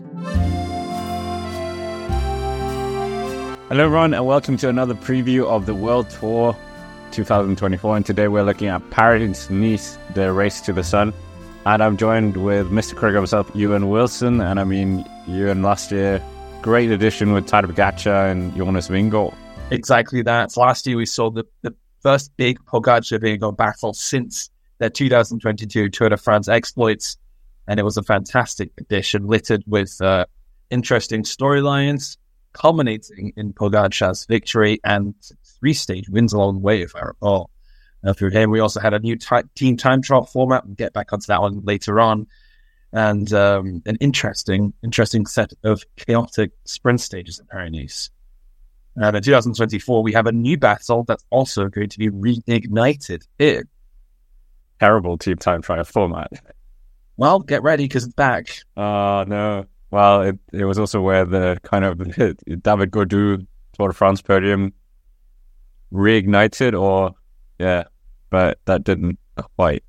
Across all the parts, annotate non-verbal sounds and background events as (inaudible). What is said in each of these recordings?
Hello, everyone, and welcome to another preview of the World Tour 2024. And today we're looking at Paris Nice, the race to the sun. And I'm joined with Mr. Craig himself, Ewan Wilson. And I mean, Ewan last year, great addition with Tadej Pogacar and Jonas Vingegaard. Exactly that. Last year we saw the, the first big Pogacar Vingegaard battle since their 2022 Tour de France exploits. And it was a fantastic edition littered with uh, interesting storylines, culminating in Pogacar's victory and three stage wins along the way, if I recall. Uh, through him, we also had a new t- team time trial format. We'll get back onto that one later on. And um, an interesting, interesting set of chaotic sprint stages at Nice. And in 2024, we have a new battle that's also going to be reignited here. Terrible team time trial format. Well, get ready because it's back. Oh, uh, no. Well, it, it was also where the kind of David Gaudu Tour de France podium reignited, or yeah, but that didn't quite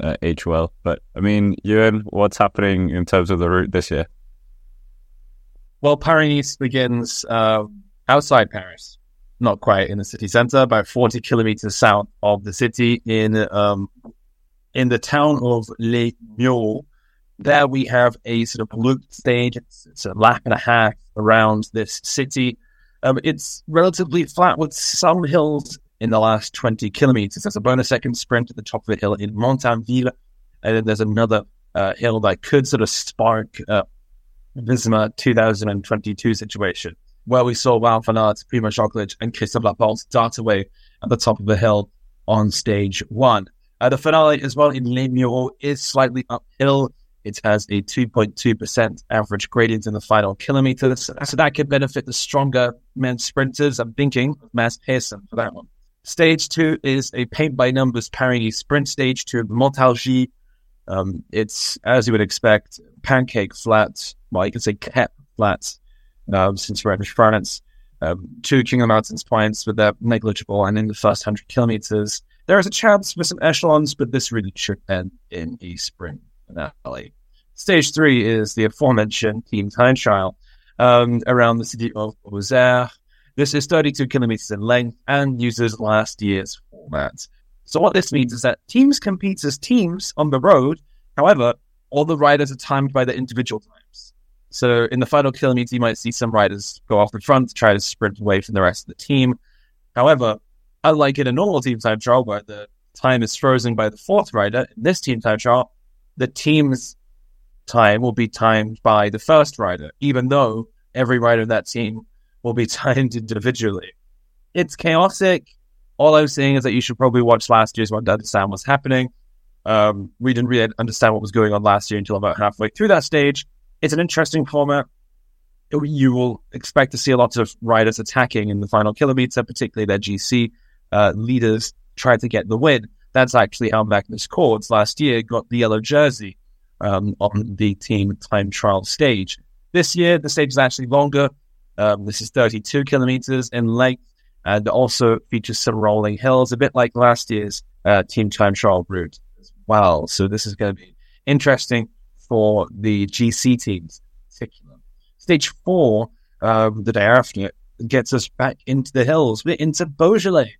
uh, age well. But I mean, Ewan, what's happening in terms of the route this year? Well, Paris begins uh, outside Paris, not quite in the city center, about 40 kilometers south of the city in um, in the town of Les Mureaux. There we have a sort of looped stage. It's, it's, a lap and a half around this city. Um, it's relatively flat with some hills in the last 20 kilometers. There's a bonus second sprint at the top of the hill in Montainville. And then there's another uh, hill that could sort of spark uh, Visma 2022 situation, where we saw Wout van Aert, Roglic, and Christophe Laporte dart away at the top of the hill on stage one. Uh, the finale as well in Les Mureaux is slightly uphill. It has a 2.2% average gradient in the final kilometers. So that could benefit the stronger men sprinters. I'm thinking of Mads Pedersen for that one. Stage two is a paint by numbers Paris sprint stage to Montargis. Um, it's, as you would expect, pancake flat. Well, you can say cap flat, um, since we're in France. Um, two King of Mountains points, but they're negligible. And in the first 100 kilometers, there is a chance for some echelons, but this really should end in a sprint finale. Stage three is the aforementioned team time trial um, around the city of Auxerre. This is 32 kilometers in length and uses last year's format. So what this means is that teams compete as teams on the road. However, all the riders are timed by their individual times. So in the final kilometer, you might see some riders go off the front to try to sprint away from the rest of the team. However, unlike in a normal team time trial where the time is frozen by the fourth rider, in this team time trial, the team's time will be timed by the first rider, even though every rider of that team will be (laughs) timed individually. It's chaotic. All I was saying is that you should probably watch last year's one to understand what's happening. Um, we didn't really understand what was going on last year until about halfway through that stage. It's an interesting format. You will expect to see a lot of riders attacking in the final kilometer, particularly their GC uh, leaders try to get the win. That's actually how Magnus Cords last year got the yellow jersey um, on the team time trial stage. This year, the stage is actually longer. Um, this is 32 kilometers in length and also features some rolling hills, a bit like last year's uh, team time trial route as well. So this is going to be interesting for the GC teams in particular. Stage four, um, the day after, gets us back into the hills. We're into Beaujolais.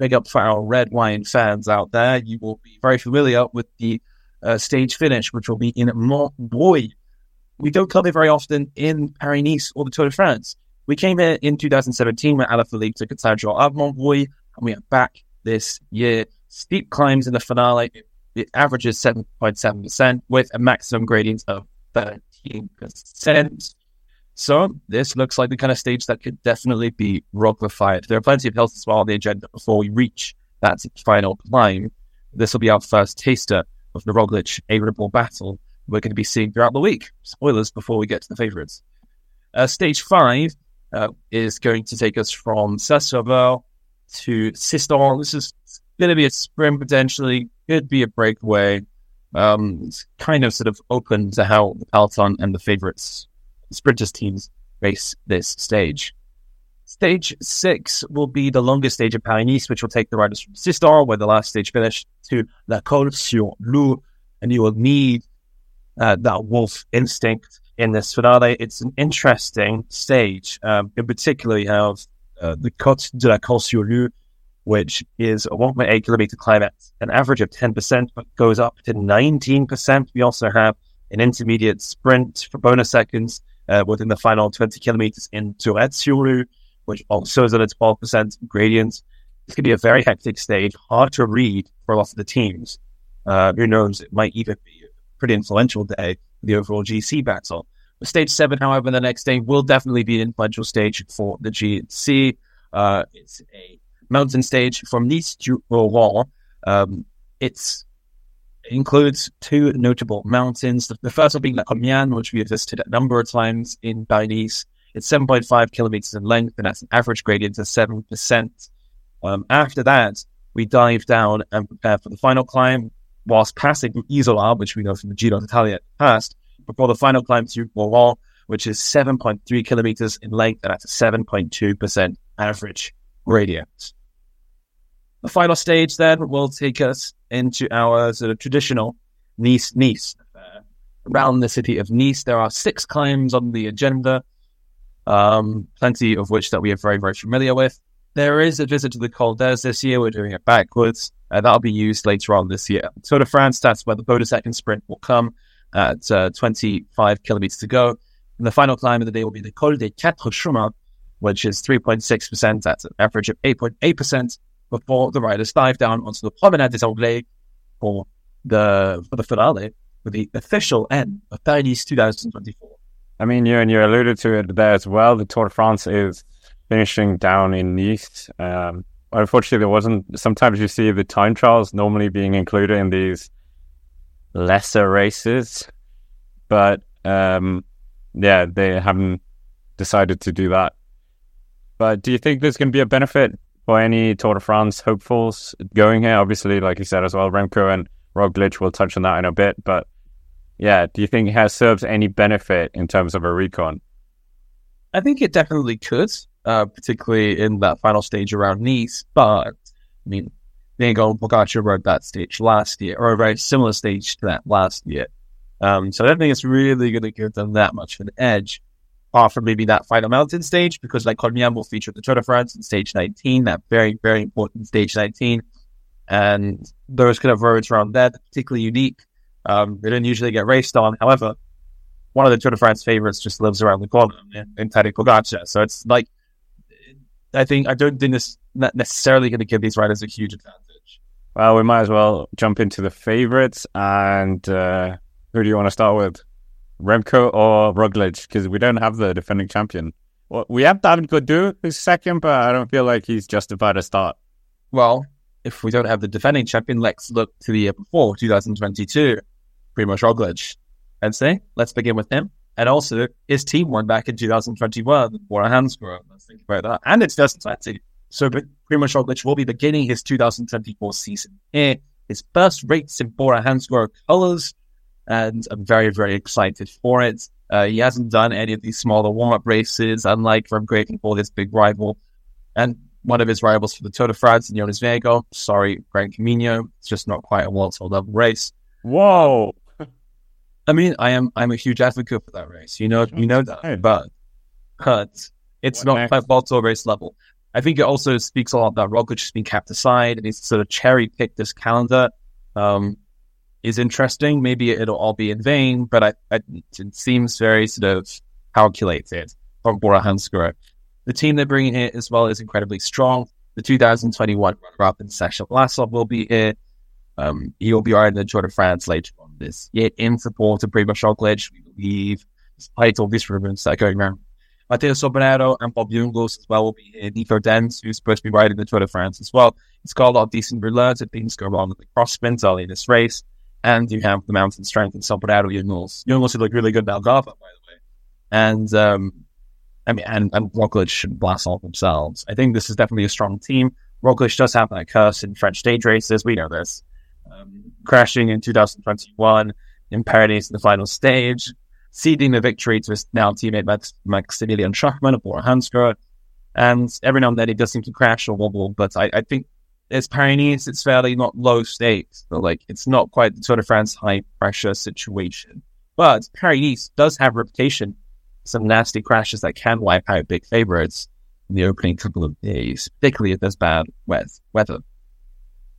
Big up for our red wine fans out there. You will be very familiar with the uh, stage finish, which will be in Mont-Brouilly we don't come here very often in Paris Nice or the Tour de France. We came here in 2017 when Alaphilippe took a trial of Mont-Brouilly, and we are back this year. Steep climbs in the finale. It averages 7.7% with a maximum gradient of 13%. So this looks like the kind of stage that could definitely be roglified. There are plenty of hills as well on the agenda before we reach that final climb. This will be our first taster of the Roglic A battle we're going to be seeing throughout the week. Spoilers before we get to the favorites. Uh, stage five uh, is going to take us from Saint-Sauveur to Sisteron. This is going to be a sprint potentially, could be a breakaway. Um, it's kind of sort of open to how the peloton and the favorites, the sprinters teams race this stage. Stage six will be the longest stage of Paris Nice, which will take the riders from Sisteron, where the last stage finished, to La Colle sur Loup, and you will need uh, that wolf instinct in this finale. It's an interesting stage. Um, in particular, you have uh, the Côte de la Colle-sur-Loup, which is a 1.8 kilometer climb at an average of 10%, but goes up to 19%. We also have an intermediate sprint for bonus seconds uh, within the final 20 kilometers in Tourrettes-sur-Loup, which also is at a 12% gradient. It's going to be a very hectic stage, hard to read for a lot of the teams. Uh, who knows, it might even be a pretty influential day for the overall GC battle. Stage seven, however, the next day will definitely be an influential stage for the GC. Uh, it's a mountain stage from Nice to Auron. Um, it's it includes two notable mountains. The, the first one being La Colmiane, which we have visited a number of times in Nice. It's 7.5 kilometers in length, and that's an average gradient of 7%. Um, after that, we dive down and prepare for the final climb, whilst passing Isola, which we know from the Giro d'Italia past, before the final climb to Auron, which is 7.3 kilometers in length, and that's a 7.2% average gradient. The final stage then will take us into our sort of traditional Nice Nice affair. Around the city of Nice, there are six climbs on the agenda, um, plenty of which that we are very, very familiar with. There is a visit to the Col d'Èze this year. We're doing it backwards. Uh, that'll be used later on this year. Tour de France, that's where the bonus second sprint will come at uh, 25 kilometers to go. And the final climb of the day will be the Col des Quatre Chemins, which is 3.6%. That's an average of 8.8% before the riders dive down onto the Promenade des Anglais for the for the finale for the official end of Paris 2024. I mean, you and you alluded to it there as well. The Tour de France is finishing down in Nice. Um, unfortunately, there wasn't. Sometimes you see the time trials normally being included in these lesser races, but um, yeah, they haven't decided to do that. But do you think there's going to be a benefit for any Tour de France hopefuls going here? Obviously, like you said as well, Remco and Roglic will touch on that in a bit. But yeah, do you think it has serves any benefit in terms of a recon? I think it definitely could, uh, particularly in that final stage around Nice. But I mean, Diego Pogacar rode that stage last year, or a very similar stage to that last year. Um, so I don't think it's really going to give them that much of an edge apart from maybe that final mountain stage, because like Cormier will feature the Tour de France in stage 19, that very, very important stage 19. And those kind of roads around there, particularly unique. Um, they don't usually get raced on. However, one of the Tour de France favorites just lives around the corner in, in Tadej. So it's like, I think, I don't think this not necessarily going to give these riders a huge advantage. Well, we might as well jump into the favorites. And uh, who do you want to start with? Remco or Roglic because we don't have the defending champion. Well, we have David Gaudu who's second, but I don't feel like he's justified a start. Well, if we don't have the defending champion, let's look to the year before, 2022, Primoz Roglic. And say, let's begin with him. And also, his team won back in 2021 for a Hansgrohe. Let's think about that. And it's 2020. So Primoz Roglic will be beginning his 2024 season here. His first race in Bora Hansgrohe colours and I'm very, very excited for it. Uh, he hasn't done any of these smaller warm-up races, unlike from Great for his big rival. And one of his rivals for the Tour de France, Jonas Vingegaard. Sorry, Gran Camino. It's just not quite a World Tour level race. Whoa. I mean, I am I'm a huge advocate for that race. You know, you know that, but but it's what not quite World Tour race level. I think it also speaks a lot about Roglic just being kept aside and he's sort of cherry picked this calendar. Um, is interesting. Maybe it'll all be in vain, but I, I, it seems very sort of calculated from Bora. The team they're bringing here as well is incredibly strong. The 2021 runner-up in Sacha Vlasov will be here. Um, he will be riding the Tour de France later on this year in support of Primoz Roglic, we believe, despite all these rumors that are going around. Matteo Sobrero and Bob Jungels as well will be here. Nico Denz, who's supposed to be riding the Tour de France as well. He's got a lot of decent rouleurs if things go wrong with the cross early in this race and you have the mountain strength and something out of your Sobrero Jungels. Jungels look really good in Algarve, by the way. And, um, I mean, and, and Roglic and Vlasov themselves. I think this is definitely a strong team. Roglic does have that curse in French stage races. We know this. Um, crashing in 2021 in Paris in the final stage, ceding the victory to his now teammate Max, Maximilian Schachmann of Bora Hansgrohe. And every now and then he does seem to crash or wobble, but I, I think as Paris Nice, it's fairly not low stakes, but like it's not quite the Tour de France high pressure situation. But Paris does have reputation, some nasty crashes that can wipe out big favorites in the opening couple of days, particularly if there's bad weather.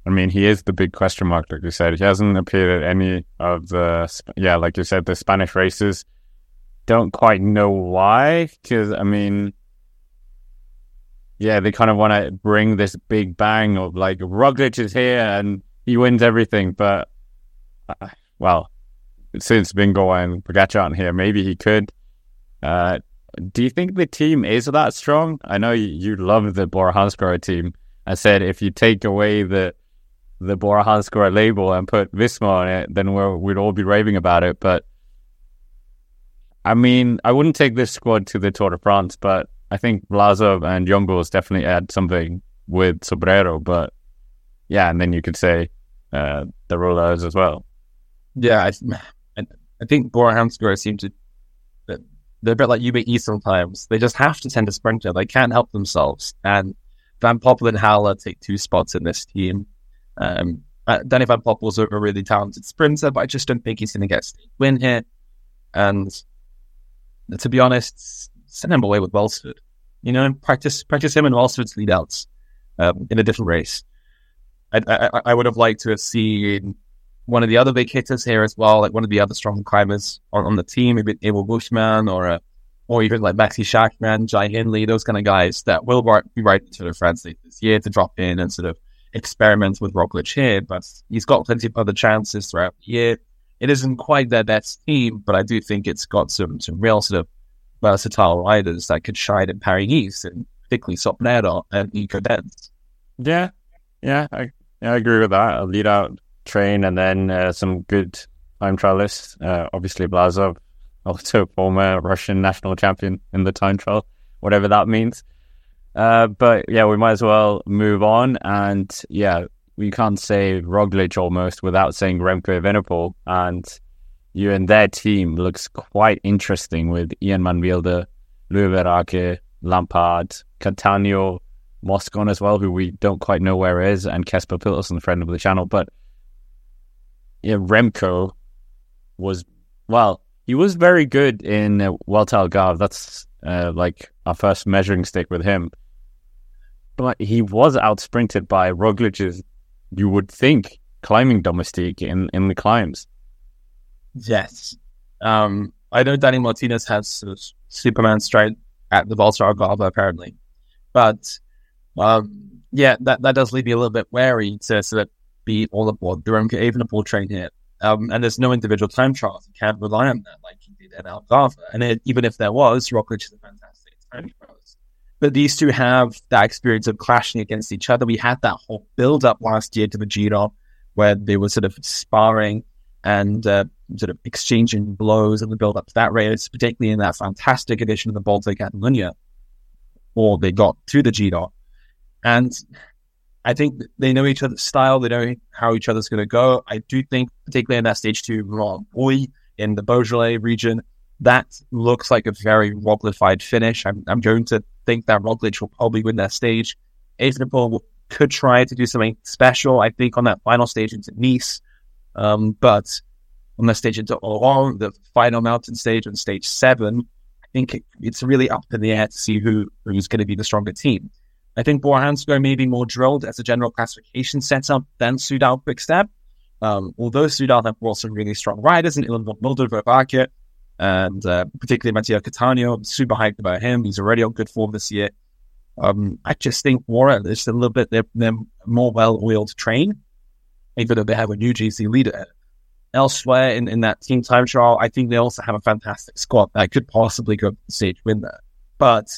I mean, he is the big question mark, like you said. He hasn't appeared at any of the, yeah, like you said, the Spanish races. Don't quite know why, because I mean, yeah, they kind of want to bring this big bang of like Roglic is here and he wins everything. But uh, well, since Bingo and Pogacar aren't here, maybe he could. Uh, do you think the team is that strong? I know you, love the Bora team. I said if you take away the the Bora label and put Visma on it, then we would all be raving about it. But I mean, I wouldn't take this squad to the Tour de France, but I think Vlasov and Jungels definitely add something with Sobrero, but yeah, and then you could say uh, the rollers as well. Yeah, I, I think Bora seem to they're a bit like UBE sometimes. They just have to tend to sprinter. They can't help themselves. And Van Poppel and Haller take two spots in this team. Um, Danny Van Poppel's a, a really talented sprinter, but I just don't think he's going to get a win here. And to be honest, send him away with Welsford. You know, practice practice him and Welsford's lead outs um, in a different race. I, I, I, would have liked to have seen one of the other big hitters here as well, like one of the other strong climbers on, on the team, maybe Abel Buchmann or a, or even like Maxi Schachmann, Jai Hindley, those kind of guys that will be right to the France this year to drop in and sort of experiment with Roglic here. But he's got plenty of other chances throughout the year. It isn't quite their best team, but I do think it's got some some real sort of versatile riders that could shine in Paris Nice, and particularly Sobrero and Nico. Yeah, yeah, I, yeah, I agree with that. A lead out train and then uh, some good time trialists. Uh, obviously, Vlasov, also former Russian national champion in the time trial, whatever that means. Uh, but yeah, we might as well move on. And yeah, we can't say Roglic almost without saying Remco Evenepoel. And you and their team looks quite interesting with Ilan Van Wilder, Louis Lampaert, Cattaneo, Moscon as well, who we don't quite know where is, and Jesper Petersen, friend of the channel. But yeah, Remco was, well, he was very good in uh, Vuelta Algarve. That's uh, like our first measuring stick with him. But he was outsprinted by Roglic's, you would think, climbing domestique in, in the climbs. Yes. Um, I know Danny Martinez has Superman straight at the Volta Algarve, apparently. But um, yeah, that, that does leave me a little bit wary to sort of be all aboard the Remco Evenepoel train here. Um, and there's no individual time trials. You can't rely on that like you did at Algarve. And it, even if there was, Roglic is a fantastic time trials. But these two have that experience of clashing against each other. We had that whole build up last year to the Giro where they were sort of sparring and uh, sort of exchanging blows in the build up to that race, particularly in that fantastic edition of the Volta Catalunya, or they got to the G dot. And I think they know each other's style. They know how each other's going to go. I do think, particularly in that stage two, Boy in the Beaujolais region, that looks like a very Roglified finish. I'm, I'm going to think that Roglic will probably win that stage. Evenepoel could try to do something special, I think, on that final stage into Nice. Um, but on the stage into Auron, the final mountain stage on stage seven, I think it, it's really up in the air to see who who's going to be the stronger team. I think Bora Hansgrohe may be more drilled as a general classification setup than Soudal Quickstep. Um, although Soudal have some really strong riders in Ilman Mulder, and uh, particularly Matteo Cattaneo. I'm super hyped about him. He's already on good form this year. Um, I just think Bora is a little bit, they're, they're more well oiled train, even though they have a new GC leader. Elsewhere in, in that team time trial, I think they also have a fantastic squad that could possibly go to win there. But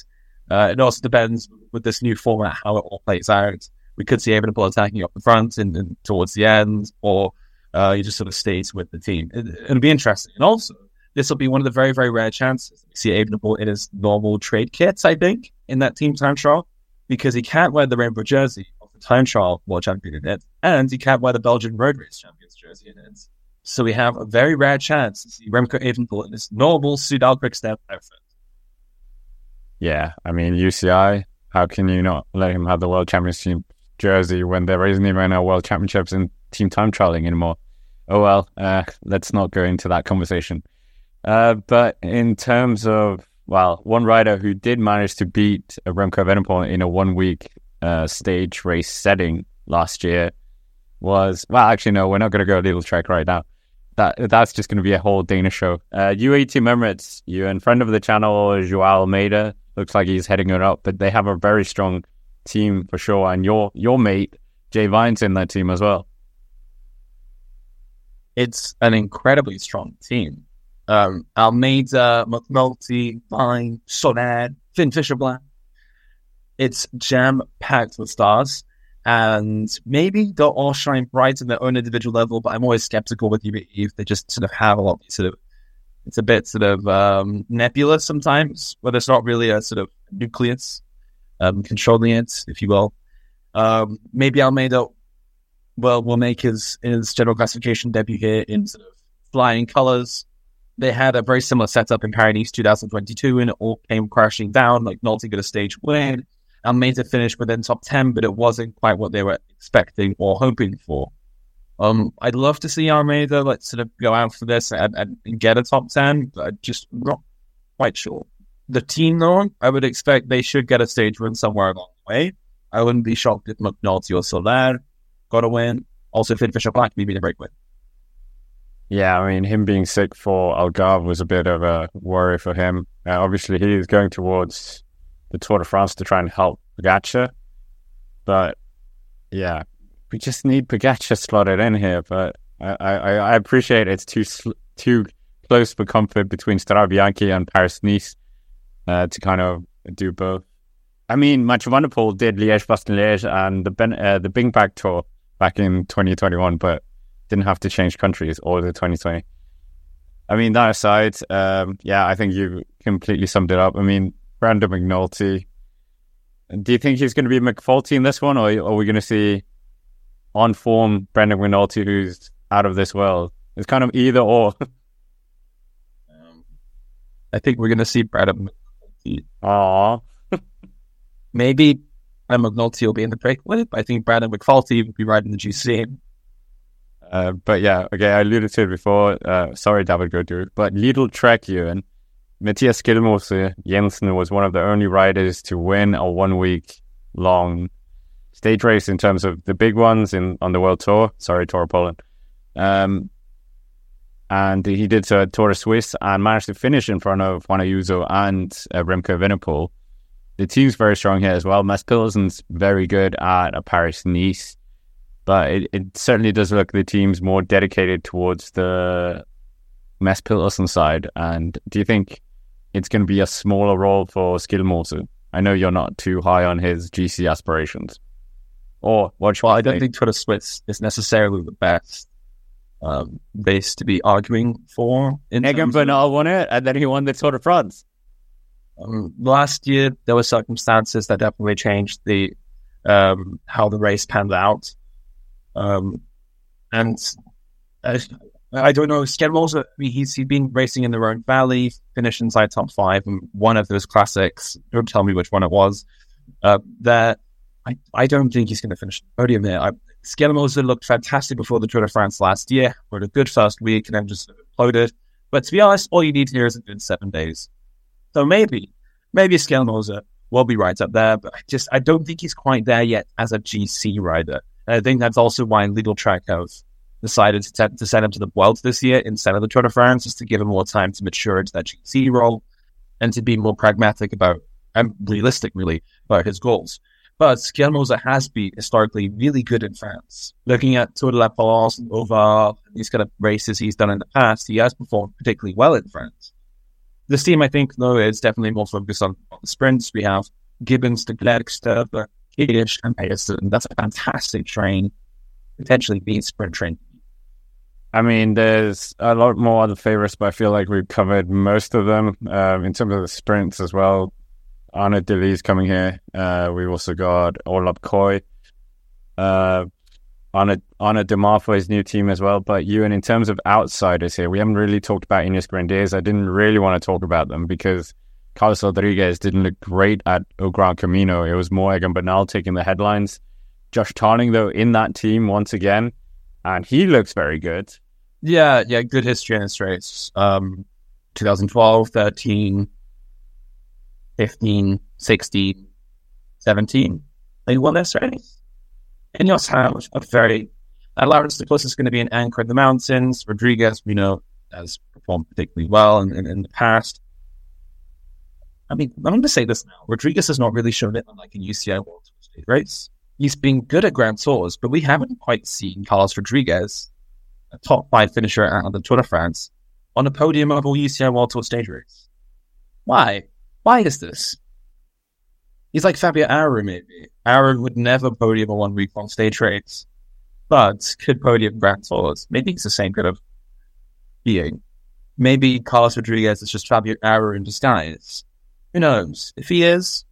uh, it also depends with this new format how it all plays out. We could see Evenepoel attacking up the front and, and towards the end, or uh, he just sort of stays with the team. It, will be interesting. And also, this will be one of the very, very rare chances we see Evenepoel in his normal trade kits, I think, in that team time trial, because he can't wear the rainbow jersey time trial world champion in it, and he can't wear the Belgian road race champions jersey in it. So we have a very rare chance to see Remco Evenepoel in his normal Soudal Quickstep outfit. Yeah, I mean UCI. How can you not let him have the World Championship jersey when there isn't even a World Championships in team time trialing anymore? Oh well, uh, let's not go into that conversation. Uh, but in terms of well, one rider who did manage to beat Remco Evenepoel in a one-week uh, stage race setting last year was well. Actually, no, we're not going to go Lidl-Trek right now. That that's just going to be a whole Danish show. Uh, UAE Emirates, you and friend of the channel, Joao Almeida, looks like he's heading it up, but they have a very strong team for sure. And your your mate Jay Vine's in that team as well. It's an incredibly strong team. Um, Almeida, McNulty, Vine, Soler, Finn Fisher Black. It's jam packed with stars. And maybe they'll all shine bright in their own individual level, but I'm always skeptical with UAE. They just sort of have a lot of sort of, it's a bit sort of um, nebulous sometimes, where there's not really a sort of nucleus um, controlling it, if you will. Um, maybe Almeida will will make his his general classification debut here in sort of flying colors. They had a very similar setup in Paris 2022, and it all came crashing down. Like Nolte got a stage win. Almeida finished within top ten, but it wasn't quite what they were expecting or hoping for. Um, I'd love to see Almeida like sort of go out for this and, and get a top ten, but I'm just not quite sure. The team, though, I would expect they should get a stage win somewhere along the way. I wouldn't be shocked if McNulty or Soler got a win. Also, Finn Fisher Black maybe the break win. Yeah, I mean, him being sick for Algarve was a bit of a worry for him. Uh, obviously, he is going towards the Tour de France to try and help Pogacar. But yeah, we just need Pogacar slotted in here. But I, I, I appreciate it's too too close for comfort between Strade Bianche and Paris Nice uh, to kind of do both. I mean, Mathieu van der Poel did Liège Bastogne Liège and the ben, uh, the BinckBank Tour back in 2021, but didn't have to change countries or the 2020. I mean, that aside, um, yeah, I think you completely summed it up. I mean, Brandon McNulty. Do you think he's going to be McFalty in this one, or are we going to see on form Brandon McNulty who's out of this world? It's kind of either or. (laughs) um, I think we're going to see Brandon McNulty. Aww. (laughs) Maybe Brandon McNulty will be in the break with. I think Brandon McFalty will be riding the GC. Uh, but yeah, okay, I alluded to it before. Uh, sorry, David Gaudu, but Lidl-Trek, Ewan. Matthias Skjelmose Jensen was one of the only riders to win a one week long stage race in terms of the big ones in on the World Tour. Sorry, Tour of Poland. Um, and he did so at Tour de Suisse and managed to finish in front of Juan Ayuso and uh, Remco Evenepoel. The team's very strong here as well. Mads Pedersen's very good at a Paris Nice but it, it certainly does look the team's more dedicated towards the Mads Pedersen side. And do you think it's going to be a smaller role for Skjelmose? I know you're not too high on his GC aspirations. Or what? Well, I don't think Tour de Suisse is necessarily the best um, base to be arguing for. Egan Bernal won it, and then he won the Tour de France. Um, last year, there were circumstances that definitely changed the um, how the race panned out. Um, and uh, I don't know, Skjelmose, I mean, he's, he's been racing in the Rhone Valley, finished inside top five, and one of those classics, don't tell me which one it was, uh, that I, I don't think he's going to finish podium here. I, looked fantastic before the Tour de France last year, rode a good first week, and then just imploded. But to be honest, all you need here is a good seven days. So maybe, maybe Skjelmose will be right up there, but I just, I don't think he's quite there yet as a GC rider. And I think that's also why Lidl-Trek have decided to, t- to send him to the Vuelta this year instead of the Tour de France, just to give him more time to mature into that GC role and to be more pragmatic about and realistic, really, about his goals. But Skjelmose has been historically really good in France. Looking at Tour de la France and over these kind of races he's done in the past, he has performed particularly well in France. This team, I think, though, is definitely more focused on, on the sprints. We have Gibbons, De Klerk, Sturber, Kiddish and Pedersen. That's a fantastic train, potentially being sprint train. I mean, there's a lot more other favorites, but I feel like we've covered most of them um, in terms of the sprints as well. Arnaud De Lie's coming here. Uh, we've also got Olav Kooij. Uh, Démare for his new team as well. But you and in terms of outsiders here, we haven't really talked about Ineos Grenadiers. I didn't really want to talk about them because Carlos Rodriguez didn't look great at El Gran Camino. It was more Egan Bernal taking the headlines. Josh Tarling, though, in that team once again, and he looks very good. Yeah, yeah, good history in his race. Um, 2012, 13, 15, 16, 17. They won their series. Ineos have a very, Laurens de Plus is going to be an anchor in the mountains. Rodriguez, we know, has performed particularly well in, in, in the past. I mean, I'm going to say this now. Rodriguez has not really shown it on like a UCI World Tour race. He's been good at Grand Tours, but we haven't quite seen Carlos Rodriguez, a top five finisher at the Tour de France, on a podium of all UCI World Tour stage race. Why? Why is this? He's like Fabio Aru, maybe. Aru would never podium a one week long stage race, but could podium Grand Tours. Maybe it's the same kind of being. Maybe Carlos Rodriguez is just Fabio Aru in disguise. Who knows? If he is,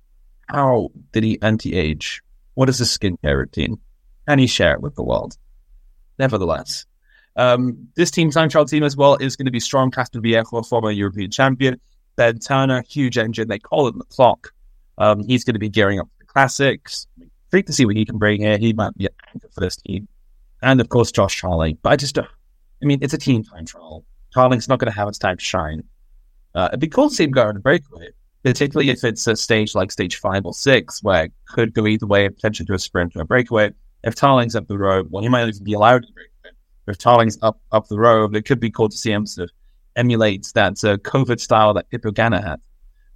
how did he anti age? What is his skincare routine? Can he share it with the world? Nevertheless, um, this team, time trial team as well, is going to be strong. Castroviejo, former European champion. Ben Turner, huge engine. They call him the clock. Um, he's going to be gearing up for the classics. Great to see what he can bring here. He might be for this team. And of course, Josh Tarling. But I just, uh, I mean, it's a team time trial. Tarling's not going to have its time to shine. Uh, it'd be cool to see him go on a breakaway particularly if it's a stage like stage five or six, where it could go either way, potentially to a sprint or a breakaway. If Tarling's up the road, well, he might even be allowed to breakaway. If Tarling's up up the road, it could be cool to see him sort of emulate that uh, COVID style that Ganna had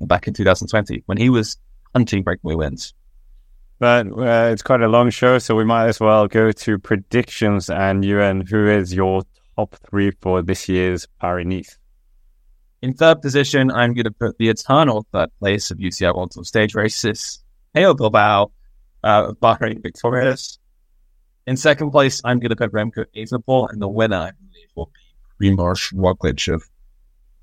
back in 2020 when he was hunting breakaway wins. But uh, it's quite a long show, so we might as well go to predictions. And Ewan, who is your top three for this year's Paris Nice? In third position, I'm going to put the eternal third place of UCI World Tour stage races, Pello Bilbao, uh, Bahrain Victorious. In second place, I'm going to put Remco Evenepoel, and the winner, I believe, will be Primoz Roglic of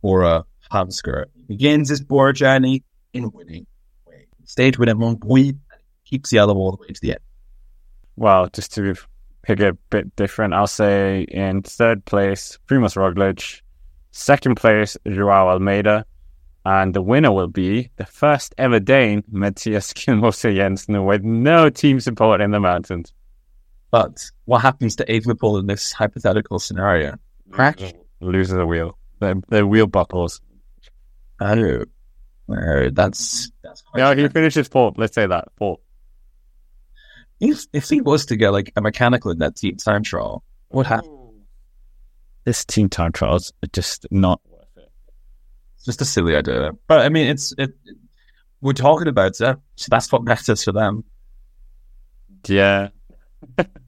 uh, Hansgrohe. He begins his Bora journey in winning way. Stage winner Mont-Brouilly, keeps the other all the way to the end. Well, just to pick a bit different, I'll say in third place, Primoz Roglic, Second place, Joao Almeida. And the winner will be the first ever Dane, Matthias Skjelmose Jensen, with no team support in the mountains. But what happens to Evenepoel in this hypothetical scenario? Crash? Loses a wheel. The, the wheel buckles. Oh, I don't know. That's, that's no, he finishes fourth. Let's say that. Fourth. If, if he was to get like a mechanical in that team time trial, what happens? this team time trials are just not worth it. It's just a silly idea. But I mean, it's it. We're talking about it, so that's what matters for them. Yeah. (laughs)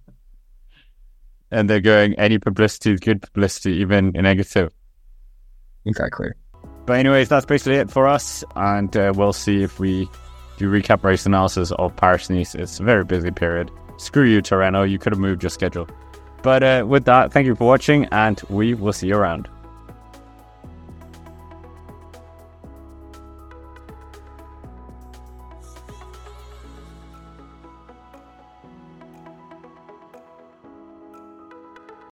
and they're going any publicity is good publicity, even negative. Exactly. But anyways, that's basically it for us, and uh, we'll see if we do recap race analysis of Paris Nice. It's a very busy period. Screw you, Tirreno. You could have moved your schedule. But uh, with that, thank you for watching, and we will see you around.